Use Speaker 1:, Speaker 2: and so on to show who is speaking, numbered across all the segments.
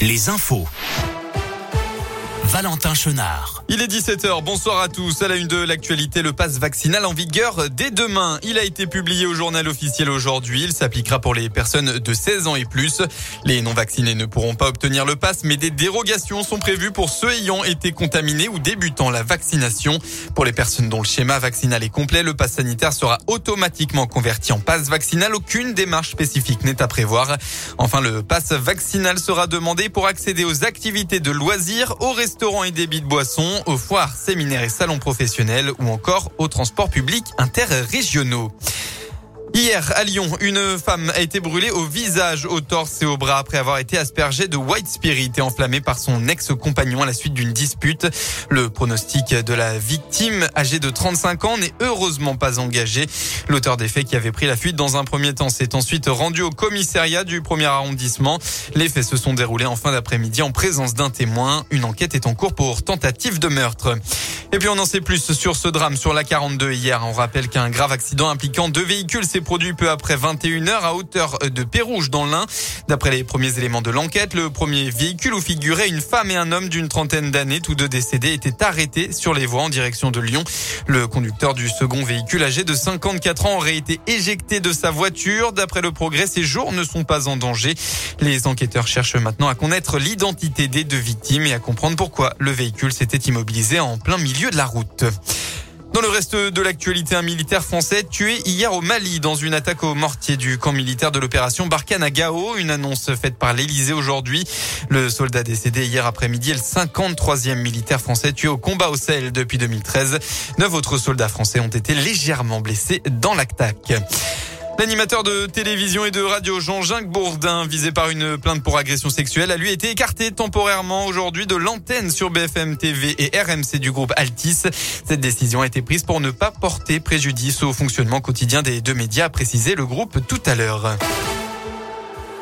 Speaker 1: les infos. Valentin Chenard.
Speaker 2: Il est 17h, bonsoir à tous. À la une de l'actualité, le passe vaccinal en vigueur dès demain. Il a été publié au journal officiel aujourd'hui. Il s'appliquera pour les personnes de 16 ans et plus. Les non-vaccinés ne pourront pas obtenir le passe, mais des dérogations sont prévues pour ceux ayant été contaminés ou débutant la vaccination. Pour les personnes dont le schéma vaccinal est complet, le passe sanitaire sera automatiquement converti en passe vaccinal. Aucune démarche spécifique n'est à prévoir. Enfin, le passe vaccinal sera demandé pour accéder aux activités de loisirs, au restaurants restaurants et débits de boissons, aux foires, séminaires et salons professionnels ou encore aux transports publics interrégionaux. Hier, à Lyon, une femme a été brûlée au visage, au torse et au bras après avoir été aspergée de white spirit et enflammée par son ex-compagnon à la suite d'une dispute. Le pronostic de la victime, âgée de 35 ans, n'est heureusement pas engagé. L'auteur des faits qui avait pris la fuite dans un premier temps s'est ensuite rendu au commissariat du premier arrondissement. Les faits se sont déroulés en fin d'après-midi en présence d'un témoin. Une enquête est en cours pour tentative de meurtre. Et puis on en sait plus sur ce drame sur la 42 hier. On rappelle qu'un grave accident impliquant deux véhicules s'est produit peu après 21h à hauteur de Pérouge dans l'Ain. D'après les premiers éléments de l'enquête, le premier véhicule où figurait une femme et un homme d'une trentaine d'années, tous deux décédés, étaient arrêtés sur les voies en direction de Lyon. Le conducteur du second véhicule âgé de 54 ans aurait été éjecté de sa voiture. D'après le progrès, ses jours ne sont pas en danger. Les enquêteurs cherchent maintenant à connaître l'identité des deux victimes et à comprendre pourquoi le véhicule s'était immobilisé en plein milieu de la route. Dans le reste de l'actualité, un militaire français tué hier au Mali dans une attaque au mortier du camp militaire de l'opération Barkhane à Gao. Une annonce faite par l'Elysée aujourd'hui. Le soldat décédé hier après-midi est le 53e militaire français tué au combat au Sahel depuis 2013. Neuf autres soldats français ont été légèrement blessés dans l'attaque. L'animateur de télévision et de radio Jean-Jacques Bourdin, visé par une plainte pour agression sexuelle, a lui été écarté temporairement aujourd'hui de l'antenne sur BFM TV et RMC du groupe Altis. Cette décision a été prise pour ne pas porter préjudice au fonctionnement quotidien des deux médias, a précisé le groupe tout à l'heure.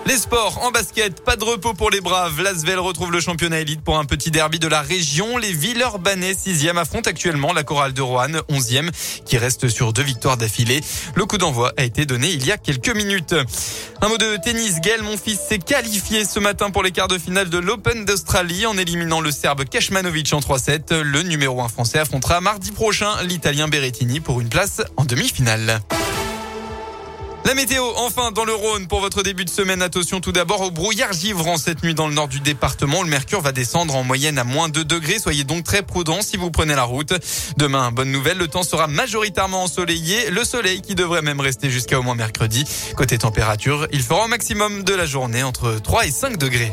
Speaker 2: Les sports en basket, pas de repos pour les Braves. L'Asvel retrouve le championnat élite pour un petit derby de la région. Les Villeurbanais, 6e, affrontent actuellement la chorale de Roanne, 11e, qui reste sur deux victoires d'affilée. Le coup d'envoi a été donné il y a quelques minutes. Un mot de tennis. Gaël, mon fils, s'est qualifié ce matin pour les quarts de finale de l'Open d'Australie en éliminant le Serbe Keshmanovic en 3-7. Le numéro 1 français affrontera mardi prochain l'Italien Berrettini pour une place en demi-finale. La météo, enfin, dans le Rhône pour votre début de semaine. Attention tout d'abord au brouillard givrant cette nuit dans le nord du département. Le mercure va descendre en moyenne à moins 2 degrés. Soyez donc très prudents si vous prenez la route. Demain, bonne nouvelle, le temps sera majoritairement ensoleillé. Le soleil qui devrait même rester jusqu'à au moins mercredi. Côté température, il fera au maximum de la journée entre 3 et 5 degrés.